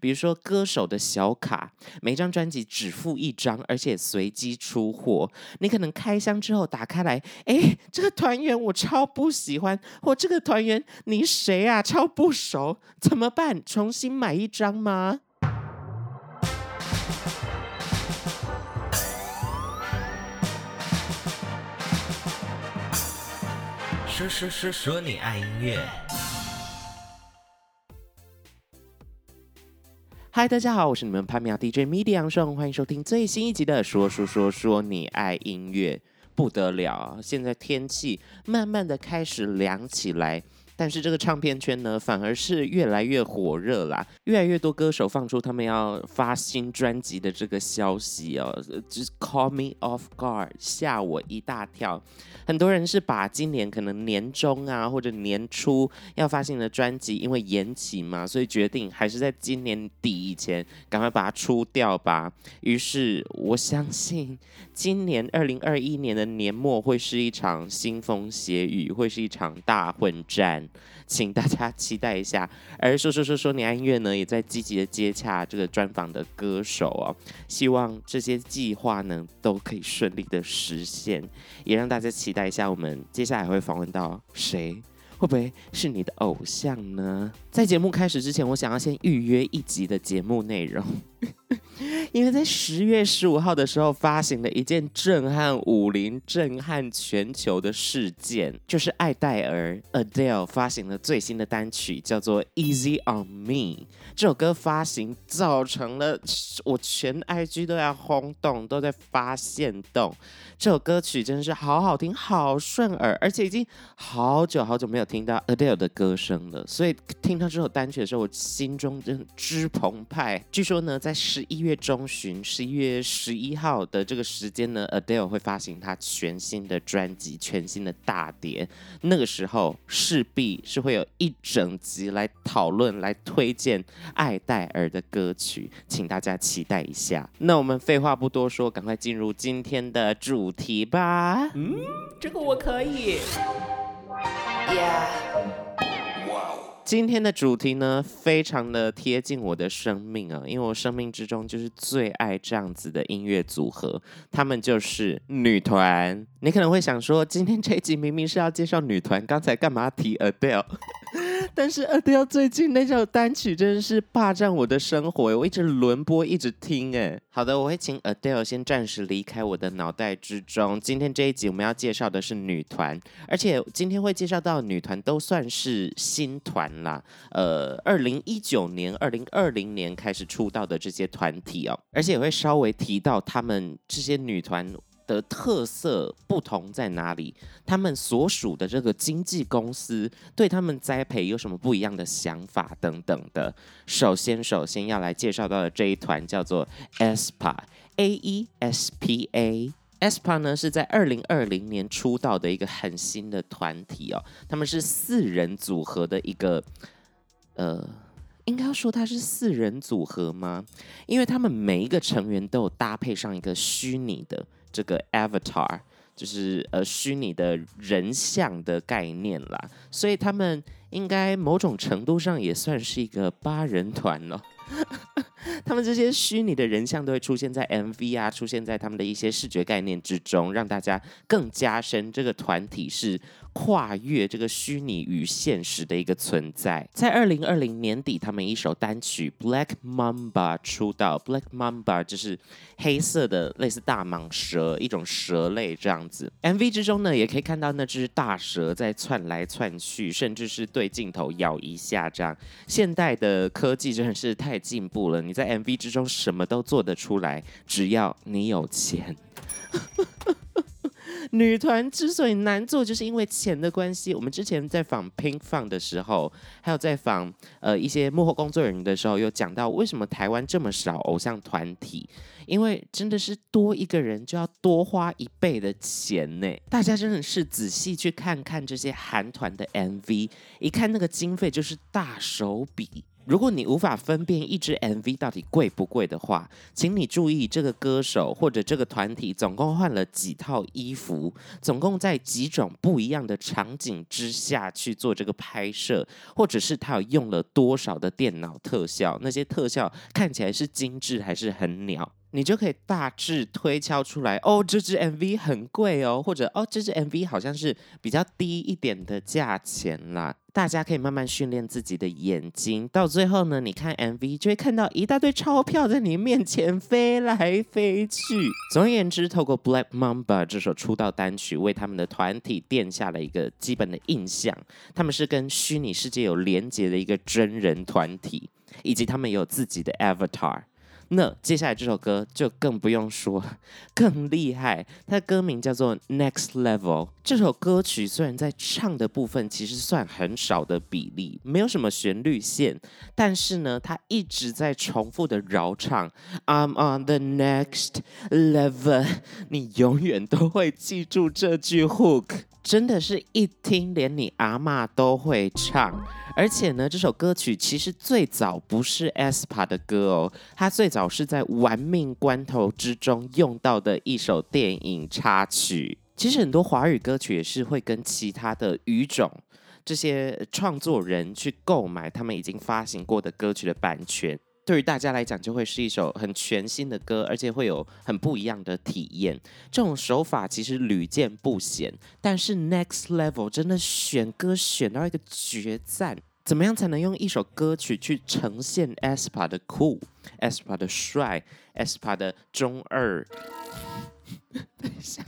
比如说歌手的小卡，每张专辑只付一张，而且随机出货。你可能开箱之后打开来，哎，这个团员我超不喜欢，或这个团员你谁啊，超不熟，怎么办？重新买一张吗？说说说说你爱音乐。嗨，大家好，我是你们潘苗 DJ MIDI 杨顺，欢迎收听最新一集的《说说说说你爱音乐》。不得了，现在天气慢慢的开始凉起来。但是这个唱片圈呢，反而是越来越火热啦，越来越多歌手放出他们要发新专辑的这个消息哦，就是 call me off guard，吓我一大跳。很多人是把今年可能年中啊或者年初要发行的专辑，因为延期嘛，所以决定还是在今年底以前赶快把它出掉吧。于是我相信，今年二零二一年的年末会是一场腥风血雨，会是一场大混战。请大家期待一下。而说说说说你爱音乐呢，也在积极的接洽这个专访的歌手哦，希望这些计划呢都可以顺利的实现，也让大家期待一下，我们接下来会访问到谁。会不会是你的偶像呢？在节目开始之前，我想要先预约一集的节目内容，因为在十月十五号的时候发行了一件震撼武林、震撼全球的事件，就是艾黛尔 Adele 发行了最新的单曲，叫做《Easy on Me》。这首歌发行造成了我全 IG 都要轰动，都在发现动。这首歌曲真的是好好听，好顺耳，而且已经好久好久没有听到 Adele 的歌声了。所以听到这首单曲的时候，我心中真的澎湃。据说呢，在十一月中旬，十一月十一号的这个时间呢，Adele 会发行她全新的专辑，全新的大碟。那个时候势必是会有一整集来讨论、来推荐艾黛尔的歌曲，请大家期待一下。那我们废话不多说，赶快进入今天的主。主题吧，嗯，这个我可以。今天的主题呢，非常的贴近我的生命啊，因为我生命之中就是最爱这样子的音乐组合，他们就是女团。你可能会想说，今天这一集明明是要介绍女团，刚才干嘛提 Adele？但是 Adele 最近那首单曲真的是霸占我的生活，我一直轮播，一直听。哎，好的，我会请 Adele 先暂时离开我的脑袋之中。今天这一集我们要介绍的是女团，而且今天会介绍到女团都算是新团啦。呃，二零一九年、二零二零年开始出道的这些团体哦，而且也会稍微提到他们这些女团。的特色不同在哪里？他们所属的这个经纪公司对他们栽培有什么不一样的想法等等的。首先，首先要来介绍到的这一团叫做 aespa，A E S P A。aespa 呢是在二零二零年出道的一个很新的团体哦，他们是四人组合的一个，呃，应该说它是四人组合吗？因为他们每一个成员都有搭配上一个虚拟的。这个 avatar 就是呃虚拟的人像的概念啦，所以他们应该某种程度上也算是一个八人团了。他们这些虚拟的人像都会出现在 MV 啊，出现在他们的一些视觉概念之中，让大家更加深这个团体是跨越这个虚拟与现实的一个存在。在二零二零年底，他们一首单曲《Black Mamba》出道，《Black Mamba》就是黑色的类似大蟒蛇，一种蛇类这样子。MV 之中呢，也可以看到那只大蛇在窜来窜去，甚至是对镜头咬一下这样。现代的科技真的是太进步了，你。在 MV 之中什么都做得出来，只要你有钱。女团之所以难做，就是因为钱的关系。我们之前在访 Pinkfong 的时候，还有在访呃一些幕后工作人员的时候，有讲到为什么台湾这么少偶像团体，因为真的是多一个人就要多花一倍的钱呢。大家真的是仔细去看看这些韩团的 MV，一看那个经费就是大手笔。如果你无法分辨一支 MV 到底贵不贵的话，请你注意这个歌手或者这个团体总共换了几套衣服，总共在几种不一样的场景之下去做这个拍摄，或者是他有用了多少的电脑特效，那些特效看起来是精致还是很鸟。你就可以大致推敲出来，哦，这支 MV 很贵哦，或者哦，这支 MV 好像是比较低一点的价钱啦。大家可以慢慢训练自己的眼睛，到最后呢，你看 MV 就会看到一大堆钞票在你面前飞来飞去。总而言之，透过 Black Mamba 这首出道单曲，为他们的团体奠下了一个基本的印象。他们是跟虚拟世界有连接的一个真人团体，以及他们有自己的 Avatar。那接下来这首歌就更不用说，更厉害。它的歌名叫做《Next Level》。这首歌曲虽然在唱的部分其实算很少的比例，没有什么旋律线，但是呢，它一直在重复的绕唱 "I'm on the next level"，你永远都会记住这句 hook。真的是一听连你阿嬷都会唱，而且呢，这首歌曲其实最早不是 aespa 的歌哦，它最早是在《玩命关头》之中用到的一首电影插曲。其实很多华语歌曲也是会跟其他的语种这些创作人去购买他们已经发行过的歌曲的版权。对于大家来讲，就会是一首很全新的歌，而且会有很不一样的体验。这种手法其实屡见不鲜，但是 Next Level 真的选歌选到一个绝赞。怎么样才能用一首歌曲去呈现 aespa 的酷、aespa 的帅、aespa 的中二？等一下，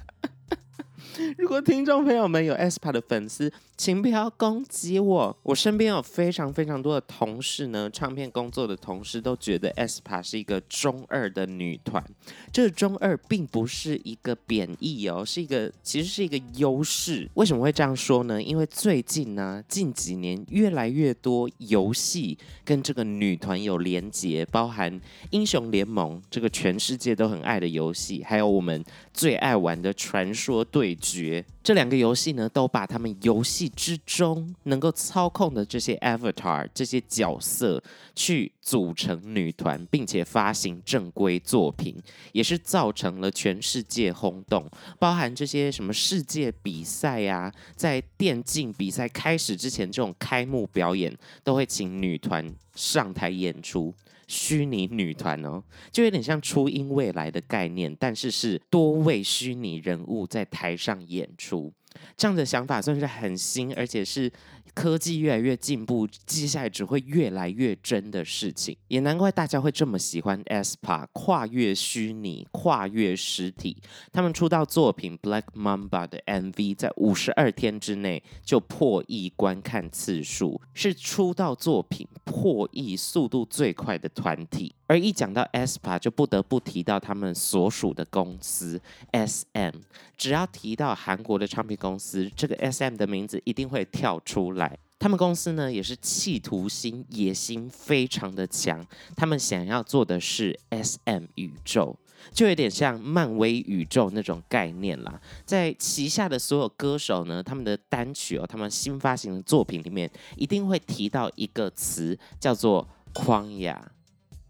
如果听众朋友们有 aespa 的粉丝。请不要攻击我！我身边有非常非常多的同事呢，唱片工作的同事都觉得 aespa 是一个中二的女团。这个中二并不是一个贬义哦，是一个其实是一个优势。为什么会这样说呢？因为最近呢，近几年越来越多游戏跟这个女团有连结，包含英雄联盟这个全世界都很爱的游戏，还有我们最爱玩的传说对决。这两个游戏呢，都把他们游戏之中能够操控的这些 avatar 这些角色去组成女团，并且发行正规作品，也是造成了全世界轰动。包含这些什么世界比赛呀，在电竞比赛开始之前，这种开幕表演都会请女团上台演出。虚拟女团哦，就有点像初音未来的概念，但是是多位虚拟人物在台上演出，这样的想法算是很新，而且是。科技越来越进步，接下来只会越来越真的事情，也难怪大家会这么喜欢 aespa 跨越虚拟、跨越实体。他们出道作品《Black Mamba》的 MV 在五十二天之内就破亿观看次数，是出道作品破亿速度最快的团体。而一讲到 aespa，就不得不提到他们所属的公司 SM。只要提到韩国的唱片公司，这个 SM 的名字一定会跳出来。他们公司呢，也是企图心、野心非常的强。他们想要做的是 SM 宇宙，就有点像漫威宇宙那种概念啦。在旗下的所有歌手呢，他们的单曲哦，他们新发行的作品里面，一定会提到一个词，叫做旷野。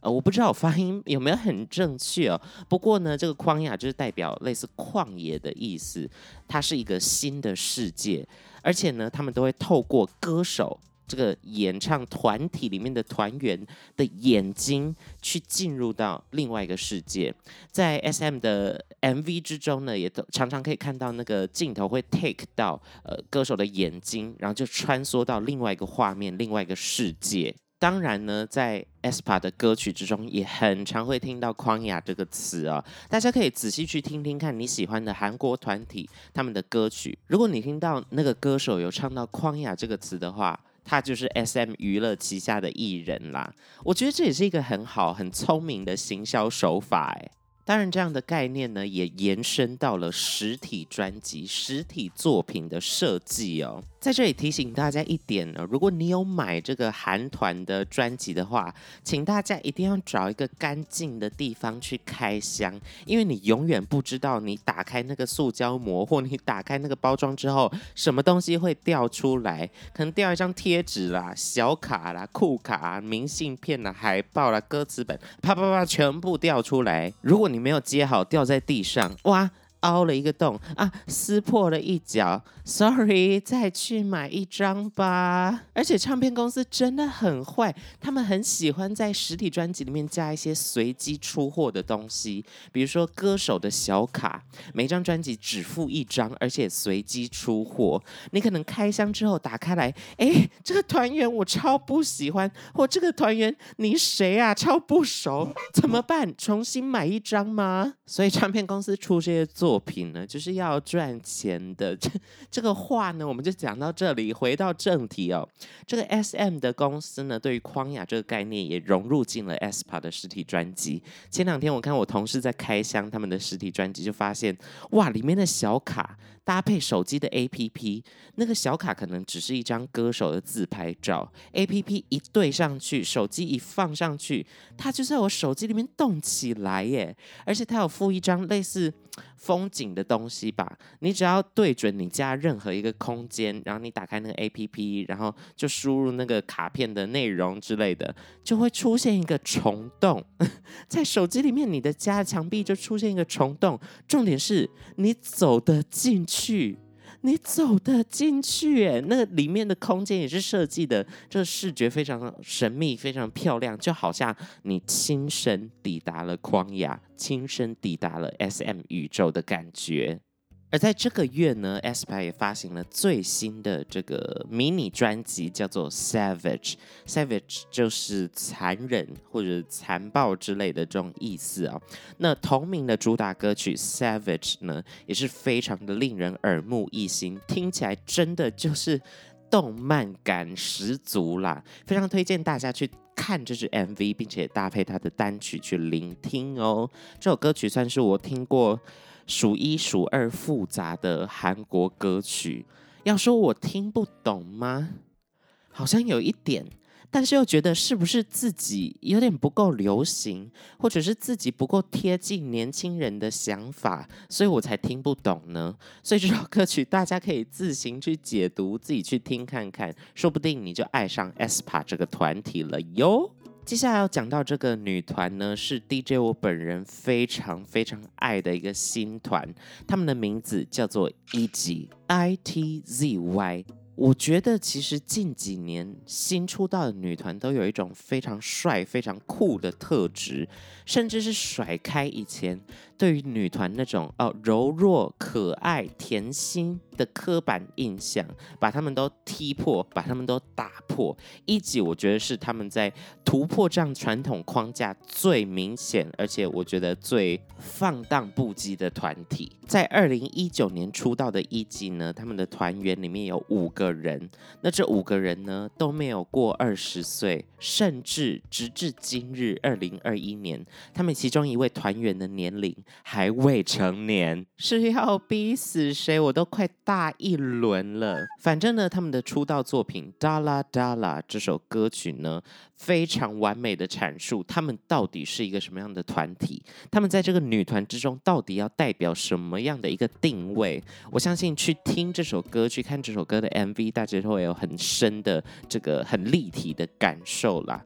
呃，我不知道我发音有没有很正确哦。不过呢，这个旷野就是代表类似旷野的意思，它是一个新的世界，而且呢，他们都会透过歌手这个演唱团体里面的团员的眼睛去进入到另外一个世界。在 SM 的 MV 之中呢，也都常常可以看到那个镜头会 take 到呃歌手的眼睛，然后就穿梭到另外一个画面，另外一个世界。当然呢，在 aespa 的歌曲之中，也很常会听到“旷野”这个词啊。大家可以仔细去听听看，你喜欢的韩国团体他们的歌曲。如果你听到那个歌手有唱到“旷野”这个词的话，他就是 SM 娱乐旗下的艺人啦。我觉得这也是一个很好、很聪明的行销手法，哎。当然，这样的概念呢，也延伸到了实体专辑、实体作品的设计哦。在这里提醒大家一点呢，如果你有买这个韩团的专辑的话，请大家一定要找一个干净的地方去开箱，因为你永远不知道你打开那个塑胶膜或你打开那个包装之后，什么东西会掉出来，可能掉一张贴纸啦、小卡啦、酷卡、啊明信片啦、海报啦、歌词本，啪啪啪，全部掉出来。如果你没有接好，掉在地上，哇！凹了一个洞啊，撕破了一角，sorry，再去买一张吧。而且唱片公司真的很坏，他们很喜欢在实体专辑里面加一些随机出货的东西，比如说歌手的小卡，每张专辑只附一张，而且随机出货。你可能开箱之后打开来，哎，这个团员我超不喜欢，或这个团员你谁啊，超不熟，怎么办？重新买一张吗？所以唱片公司出这些作。作品呢，就是要赚钱的。这这个话呢，我们就讲到这里。回到正题哦，这个 SM 的公司呢，对于框雅这个概念也融入进了 aespa 的实体专辑。前两天我看我同事在开箱他们的实体专辑，就发现哇，里面的小卡搭配手机的 APP，那个小卡可能只是一张歌手的自拍照，APP 一对上去，手机一放上去，它就在我手机里面动起来耶！而且它有附一张类似。风景的东西吧，你只要对准你家任何一个空间，然后你打开那个 APP，然后就输入那个卡片的内容之类的，就会出现一个虫洞，在手机里面，你的家墙壁就出现一个虫洞。重点是你走得进去。去你走得进去，哎，那个里面的空间也是设计的，这视觉非常神秘，非常漂亮，就好像你亲身抵达了框雅，亲身抵达了 SM 宇宙的感觉。而在这个月呢，SP 也发行了最新的这个迷你专辑，叫做 Savage。Savage 就是残忍或者残暴之类的这种意思啊、那同名的主打歌曲 Savage 呢，也是非常的令人耳目一新，听起来真的就是动漫感十足啦。非常推荐大家去看这支 MV，并且搭配它的单曲去聆听哦。这首歌曲算是我听过。数一数二复杂的韩国歌曲，要说我听不懂吗？好像有一点，但是又觉得是不是自己有点不够流行，或者是自己不够贴近年轻人的想法，所以我才听不懂呢？所以这首歌曲大家可以自行去解读，自己去听看看，说不定你就爱上 ESPA 这个团体了哟。接下来要讲到这个女团呢，是 DJ 我本人非常非常爱的一个新团，他们的名字叫做 ITZY，I T Z Y。我觉得其实近几年新出道的女团都有一种非常帅、非常酷的特质，甚至是甩开以前对于女团那种哦柔弱、可爱、甜心的刻板印象，把他们都踢破，把他们都打破。一级我觉得是他们在突破这样传统框架最明显，而且我觉得最放荡不羁的团体。在二零一九年出道的 ITZY 呢，他们的团员里面有五个人，那这五个人呢都没有过二十岁，甚至直至今日二零二一年，他们其中一位团员的年龄还未成年，是要逼死谁？我都快。大一轮了，反正呢，他们的出道作品《Dala Dala》这首歌曲呢，非常完美的阐述他们到底是一个什么样的团体，他们在这个女团之中到底要代表什么样的一个定位？我相信去听这首歌，去看这首歌的 MV，大家都会有很深的这个很立体的感受啦。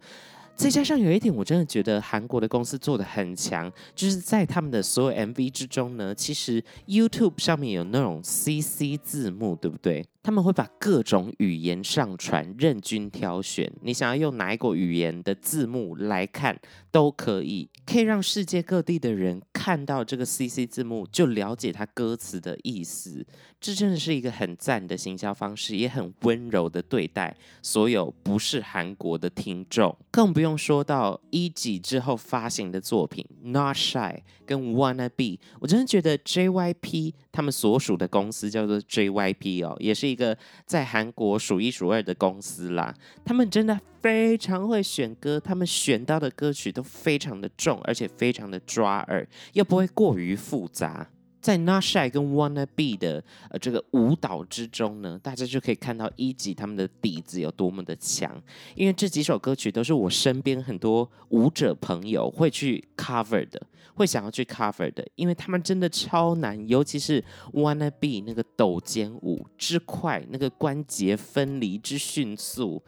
再加上有一点，我真的觉得韩国的公司做的很强，就是在他们的所有 MV 之中呢，其实 YouTube 上面有那种 CC 字幕，对不对？他们会把各种语言上传，任君挑选。你想要用哪一个语言的字幕来看都可以，可以让世界各地的人看到这个 CC 字幕，就了解它歌词的意思。这真的是一个很赞的行销方式，也很温柔的对待所有不是韩国的听众。更不不用说到 ITZY 之后发行的作品《Not Shy》跟《Wanna Be》，我真的觉得 JYP 他们所属的公司叫做 JYP 哦，也是。一个在韩国数一数二的公司啦，他们真的非常会选歌，他们选到的歌曲都非常的重，而且非常的抓耳，又不会过于复杂。在 Not Shy 跟 Wanna Be 的呃这个舞蹈之中呢，大家就可以看到一级他们的底子有多么的强。因为这几首歌曲都是我身边很多舞者朋友会去 cover 的，会想要去 cover 的，因为他们真的超难，尤其是 Wanna Be 那个抖肩舞之快，那个关节分离之迅速，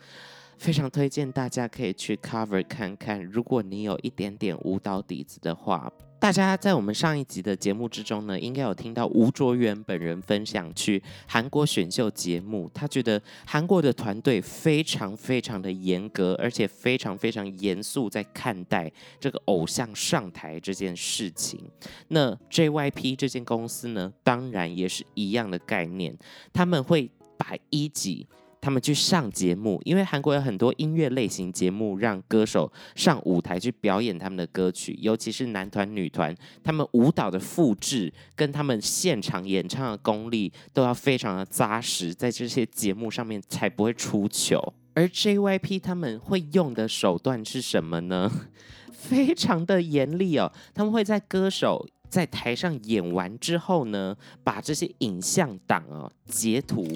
非常推荐大家可以去 cover 看看。如果你有一点点舞蹈底子的话。大家在我们上一集的节目之中呢，应该有听到吴卓源本人分享去韩国选秀节目，他觉得韩国的团队非常非常的严格，而且非常非常严肃在看待这个偶像上台这件事情。那 JYP 这间公司呢，当然也是一样的概念，他们会把一级。他们去上节目，因为韩国有很多音乐类型节目，让歌手上舞台去表演他们的歌曲，尤其是男团、女团，他们舞蹈的复制跟他们现场演唱的功力都要非常的扎实，在这些节目上面才不会出糗。而 JYP 他们会用的手段是什么呢？非常的严厉哦，他们会在歌手在台上演完之后呢，把这些影像档哦截图。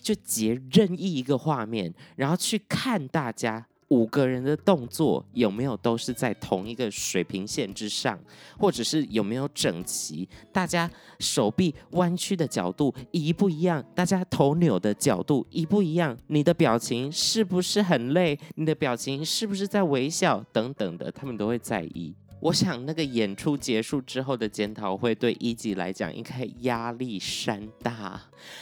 就截任意一个画面，然后去看大家五个人的动作有没有都是在同一个水平线之上，或者是有没有整齐，大家手臂弯曲的角度一不一样，大家头扭的角度一不一样，你的表情是不是很累，你的表情是不是在微笑等等的，他们都会在意。我想那个演出结束之后的检讨会对一级来讲应该压力山大，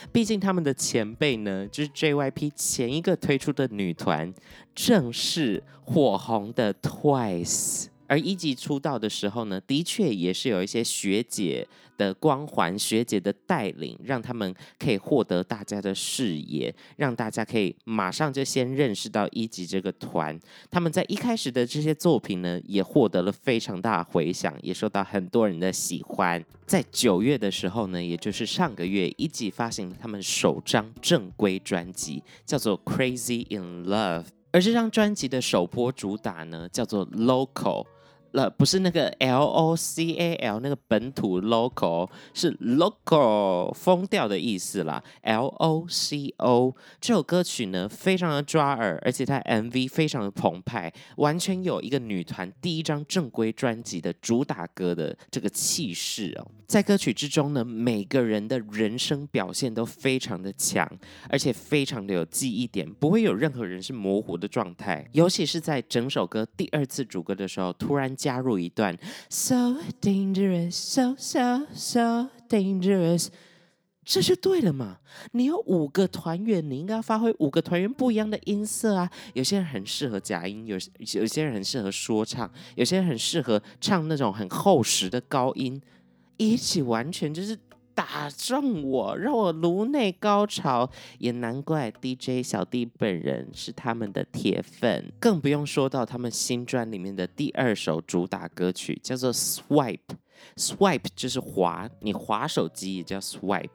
毕竟他们的前辈呢，就是 JYP 前一个推出的女团，正是火红的 Twice。而一级出道的时候呢，的确也是有一些学姐的光环、学姐的带领，让他们可以获得大家的视野，让大家可以马上就先认识到一级这个团。他们在一开始的这些作品呢，也获得了非常大的回响，也受到很多人的喜欢。在九月的时候呢，也就是上个月，一级发行了他们首张正规专辑，叫做《Crazy in Love》。而这张专辑的首波主打呢，叫做 Local。了，不是那个 L O C A L 那个本土 local，是 local 疯掉的意思啦。L O C O 这首歌曲呢，非常的抓耳，而且它 MV 非常的澎湃，完全有一个女团第一张正规专辑的主打歌的这个气势哦。在歌曲之中呢，每个人的人声表现都非常的强，而且非常的有记忆点，不会有任何人是模糊的状态。尤其是在整首歌第二次主歌的时候，突然加入一段 so dangerous, so so so dangerous，这就对了嘛。你有五个团员，你应该发挥五个团员不一样的音色啊。有些人很适合假音，有有些人很适合说唱，有些人很适合唱那种很厚实的高音。一起完全就是打中我，让我颅内高潮，也难怪 DJ 小弟本人是他们的铁粉，更不用说到他们新专里面的第二首主打歌曲，叫做 Swipe。Swipe 就是滑，你滑手机也叫 Swipe。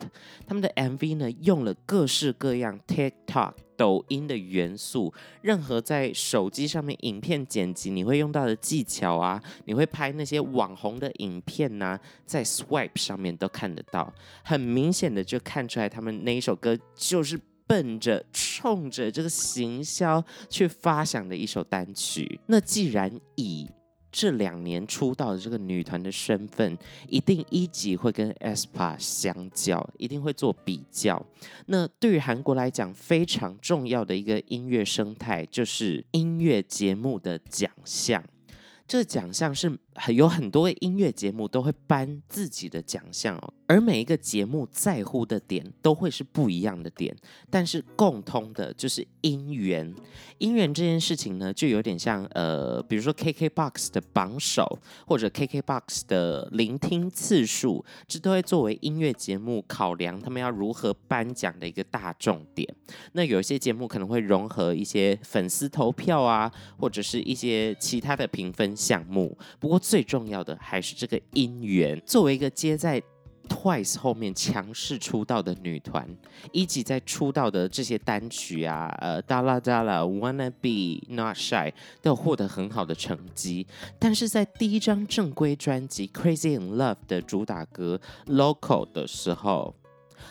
他们的 MV 呢，用了各式各样 TikTok。抖音的元素，任何在手机上面影片剪辑你会用到的技巧啊，你会拍那些网红的影片呐、啊，在 Swipe 上面都看得到，很明显的就看出来他们那一首歌就是奔着冲着这个行销去发想的一首单曲。那既然以这两年出道的这个女团的身份，一定一级会跟 ESPA 相较，一定会做比较。那对于韩国来讲，非常重要的一个音乐生态，就是音乐节目的奖项。这奖项是有很多音乐节目都会颁自己的奖项哦，而每一个节目在乎的点都会是不一样的点，但是共通的就是音源。音源这件事情呢，就有点像呃，比如说 KKBOX 的榜首或者 KKBOX 的聆听次数，这都会作为音乐节目考量他们要如何颁奖的一个大重点。那有一些节目可能会融合一些粉丝投票啊，或者是一些其他的评分项目。不过最重要的还是这个音源，作为一个接在 Twice 后面强势出道的女团，以及在出道的这些单曲啊，呃，Dalla Dala、Wanna Be、Not Shy 都获得很好的成绩，但是在第一张正规专辑《Crazy in Love》的主打歌《Local》的时候。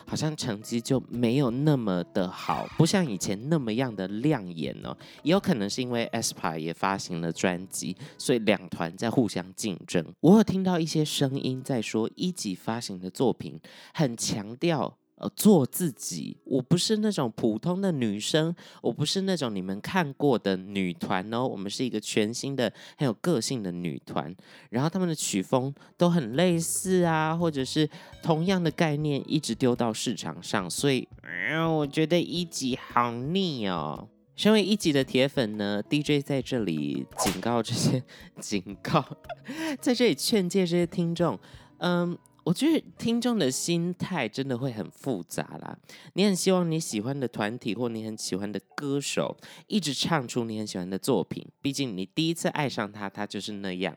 好像成绩就没有那么的好，不像以前那么样的亮眼哦。也有可能是因为 aespa 也发行了专辑，所以两团在互相竞争。我有听到一些声音在说，一级发行的作品很强调。呃，做自己，我不是那种普通的女生，我不是那种你们看过的女团哦，我们是一个全新的、很有个性的女团。然后他们的曲风都很类似啊，或者是同样的概念一直丢到市场上，所以，呃，我觉得一级好腻哦。身为一级的铁粉呢，DJ 在这里警告这些，警告，在这里劝诫这些听众，嗯。我觉得听众的心态真的会很复杂啦。你很希望你喜欢的团体或你很喜欢的歌手一直唱出你很喜欢的作品，毕竟你第一次爱上他，他就是那样。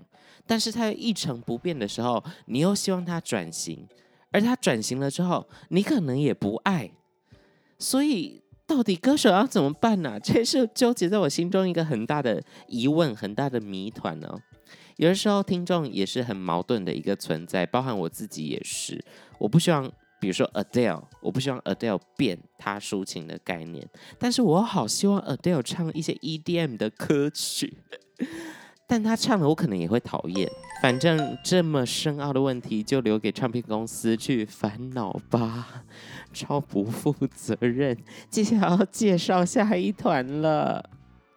但是他又一成不变的时候，你又希望他转型，而他转型了之后，你可能也不爱。所以到底歌手要怎么办呢？这是纠结在我心中一个很大的疑问，很大的谜团呢。有的时候，听众也是很矛盾的一个存在，包含我自己也是。我不希望，比如说 Adele，我不希望 Adele 变他抒情的概念，但是我好希望 Adele 唱一些 EDM 的歌曲，但他唱了，我可能也会讨厌。反正这么深奥的问题，就留给唱片公司去烦恼吧，超不负责任。接下来要介绍下一团了。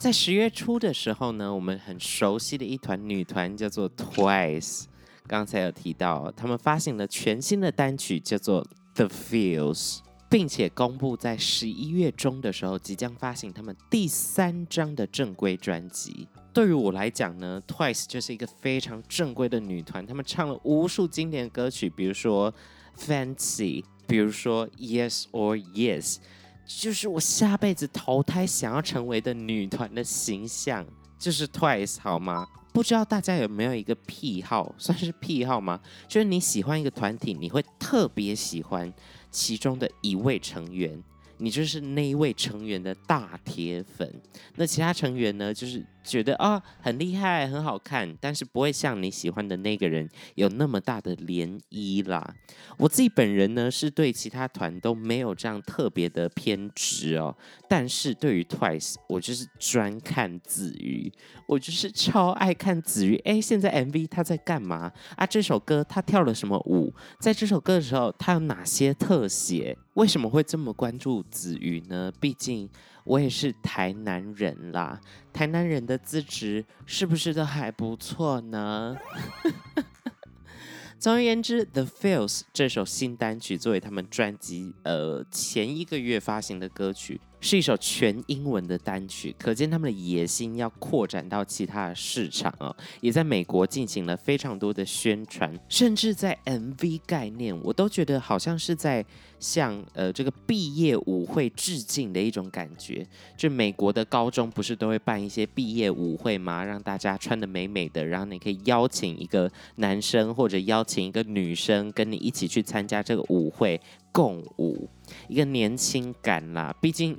在十月初的时候呢，我们很熟悉的一团女团叫做 Twice，刚才有提到，他们发行了全新的单曲叫做《The Feels》，并且公布在十一月中的时候即将发行他们第三张的正规专辑。对于我来讲呢，Twice 就是一个非常正规的女团，他们唱了无数经典歌曲，比如说《Fancy》，比如说《Yes or Yes》。就是我下辈子投胎想要成为的女团的形象，就是 Twice 好吗？不知道大家有没有一个癖好，算是癖好吗？就是你喜欢一个团体，你会特别喜欢其中的一位成员，你就是那一位成员的大铁粉。那其他成员呢，就是。觉得啊、很厉害很好看，但是不会像你喜欢的那个人有那么大的涟漪啦。我自己本人呢是对其他团都没有这样特别的偏执哦，但是对于 Twice 我就是专看子瑜，我就是超爱看子瑜。哎，现在 MV 他在干嘛啊？这首歌他跳了什么舞？在这首歌的时候他有哪些特写？为什么会这么关注子瑜呢？毕竟。我也是台南人啦，台南人的资质是不是都还不错呢？总而言之，《The Feels》这首新单曲作为他们专辑呃前一个月发行的歌曲。是一首全英文的单曲，可见他们的野心要扩展到其他的市场哦，也在美国进行了非常多的宣传，甚至在 MV 概念，我都觉得好像是在向呃这个毕业舞会致敬的一种感觉。就美国的高中不是都会办一些毕业舞会吗？让大家穿得美美的，然后你可以邀请一个男生或者邀请一个女生跟你一起去参加这个舞会。共舞，一个年轻感啦。毕竟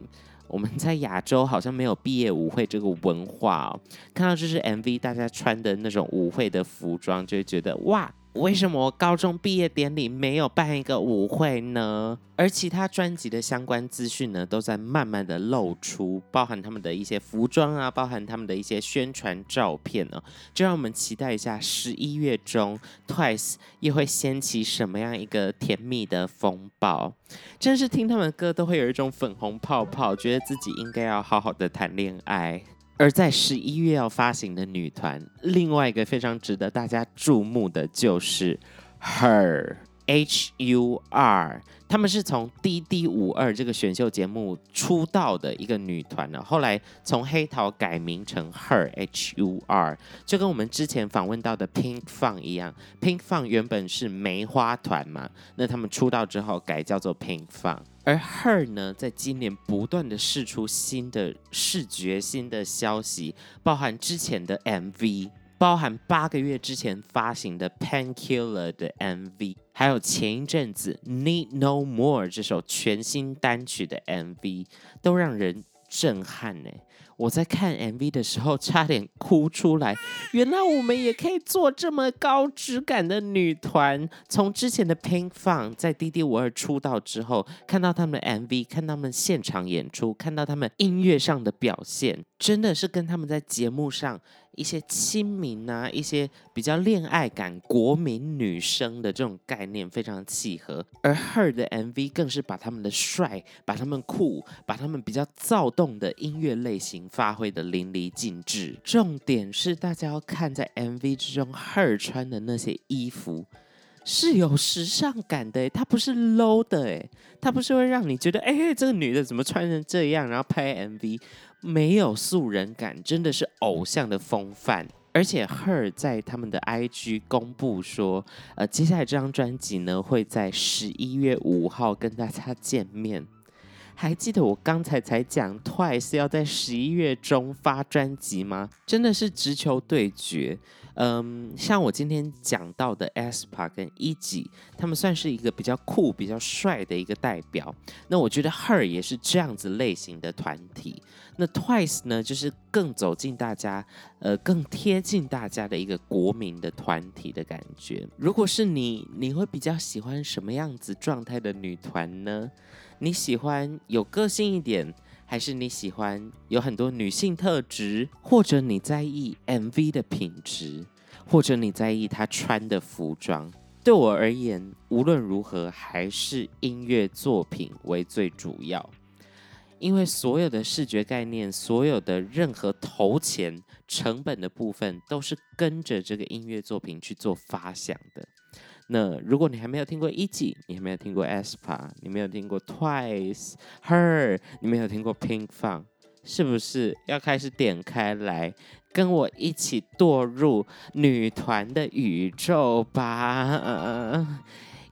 我们在亚洲好像没有毕业舞会这个文化哦。看到这是 MV，大家穿的那种舞会的服装，就会觉得哇。为什么高中毕业典礼没有办一个舞会呢？而其他专辑的相关资讯呢，都在慢慢的露出，包含他们的一些服装啊，包含他们的一些宣传照片呢、就让我们期待一下十一月中 Twice 又会掀起什么样一个甜蜜的风暴。真是听他们歌都会有一种粉红泡泡，觉得自己应该要好好的谈恋爱。而在十一月要发行的女团，另外一个非常值得大家注目的就是 Her H U R，他们是从 D D 五二这个选秀节目出道的一个女团呢，后来从黑桃改名成 Her H U R，就跟我们之前访问到的 Pink Fang 一样，Pink Fang 原本是梅花团嘛，那他们出道之后改叫做 Pink Fang。而 Her 呢，在今年不断的试出新的视觉、新的消息，包含之前的 MV，包含八个月之前发行的《Painkiller》的 MV，还有前一阵子《Need No More》这首全新单曲的 MV，都让人震撼呢。我在看 MV 的时候差点哭出来，原来我们也可以做这么高质感的女团。从之前的 pink fon 在 DD 五二出道之后，看到他们的 MV，看到他们现场演出，看到他们音乐上的表现，真的是跟他们在节目上。一些亲民啊，一些比较恋爱感、国民女生的这种概念非常契合，而 Her 的 MV 更是把他们的帅、把他们酷、把他们比较躁动的音乐类型发挥得淋漓尽致。重点是大家要看在 MV 之中，Her 穿的那些衣服是有时尚感的，它不是 low 的，哎，它不是会让你觉得，哎，这个女的怎么穿成这样，然后拍 MV。没有素人感，真的是偶像的风范。而且 Her 在他们的 IG 公布说，呃，接下来这张专辑呢会在十一月五号跟大家见面。还记得我刚才才讲 Twice 要在十一月中发专辑吗？真的是直球对决。嗯，像我今天讲到的 ASPA 跟 E.G，他们算是一个比较酷、比较帅的一个代表。那我觉得 Her 也是这样子类型的团体。那 Twice 呢，就是更走进大家，呃，更贴近大家的一个国民的团体的感觉。如果是你，你会比较喜欢什么样子状态的女团呢？你喜欢有个性一点？还是你喜欢有很多女性特质，或者你在意 MV 的品质，或者你在意她穿的服装。对我而言，无论如何，还是音乐作品为最主要，因为所有的视觉概念，所有的任何投钱成本的部分，都是跟着这个音乐作品去做发想的。那如果你还没有听过 E.G，你还没有听过 ASPA，你没有听过 Twice、Her，你没有听过 Pinkfong，是不是要开始点开来跟我一起堕入女团的宇宙吧？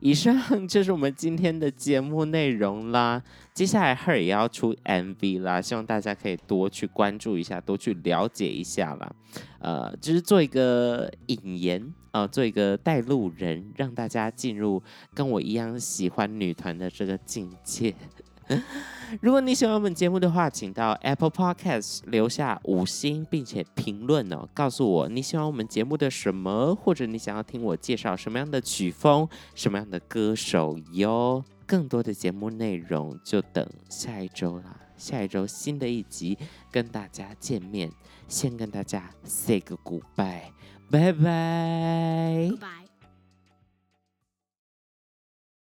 以上 就是我们今天的节目内容啦。接下来 Her 也要出 MV 啦，希望大家可以多去关注一下，多去了解一下啦。呃，就是做一个引言。呃，做一个带路人，让大家进入跟我一样喜欢女团的这个境界。如果你喜欢我们节目的话，请到 Apple Podcast 留下五星，并且评论哦，告诉我你喜欢我们节目的什么，或者你想要听我介绍什么样的曲风、什么样的歌手哟。更多的节目内容就等下一周啦，下一周新的一集跟大家见面，先跟大家 say 个 goodbye。拜拜。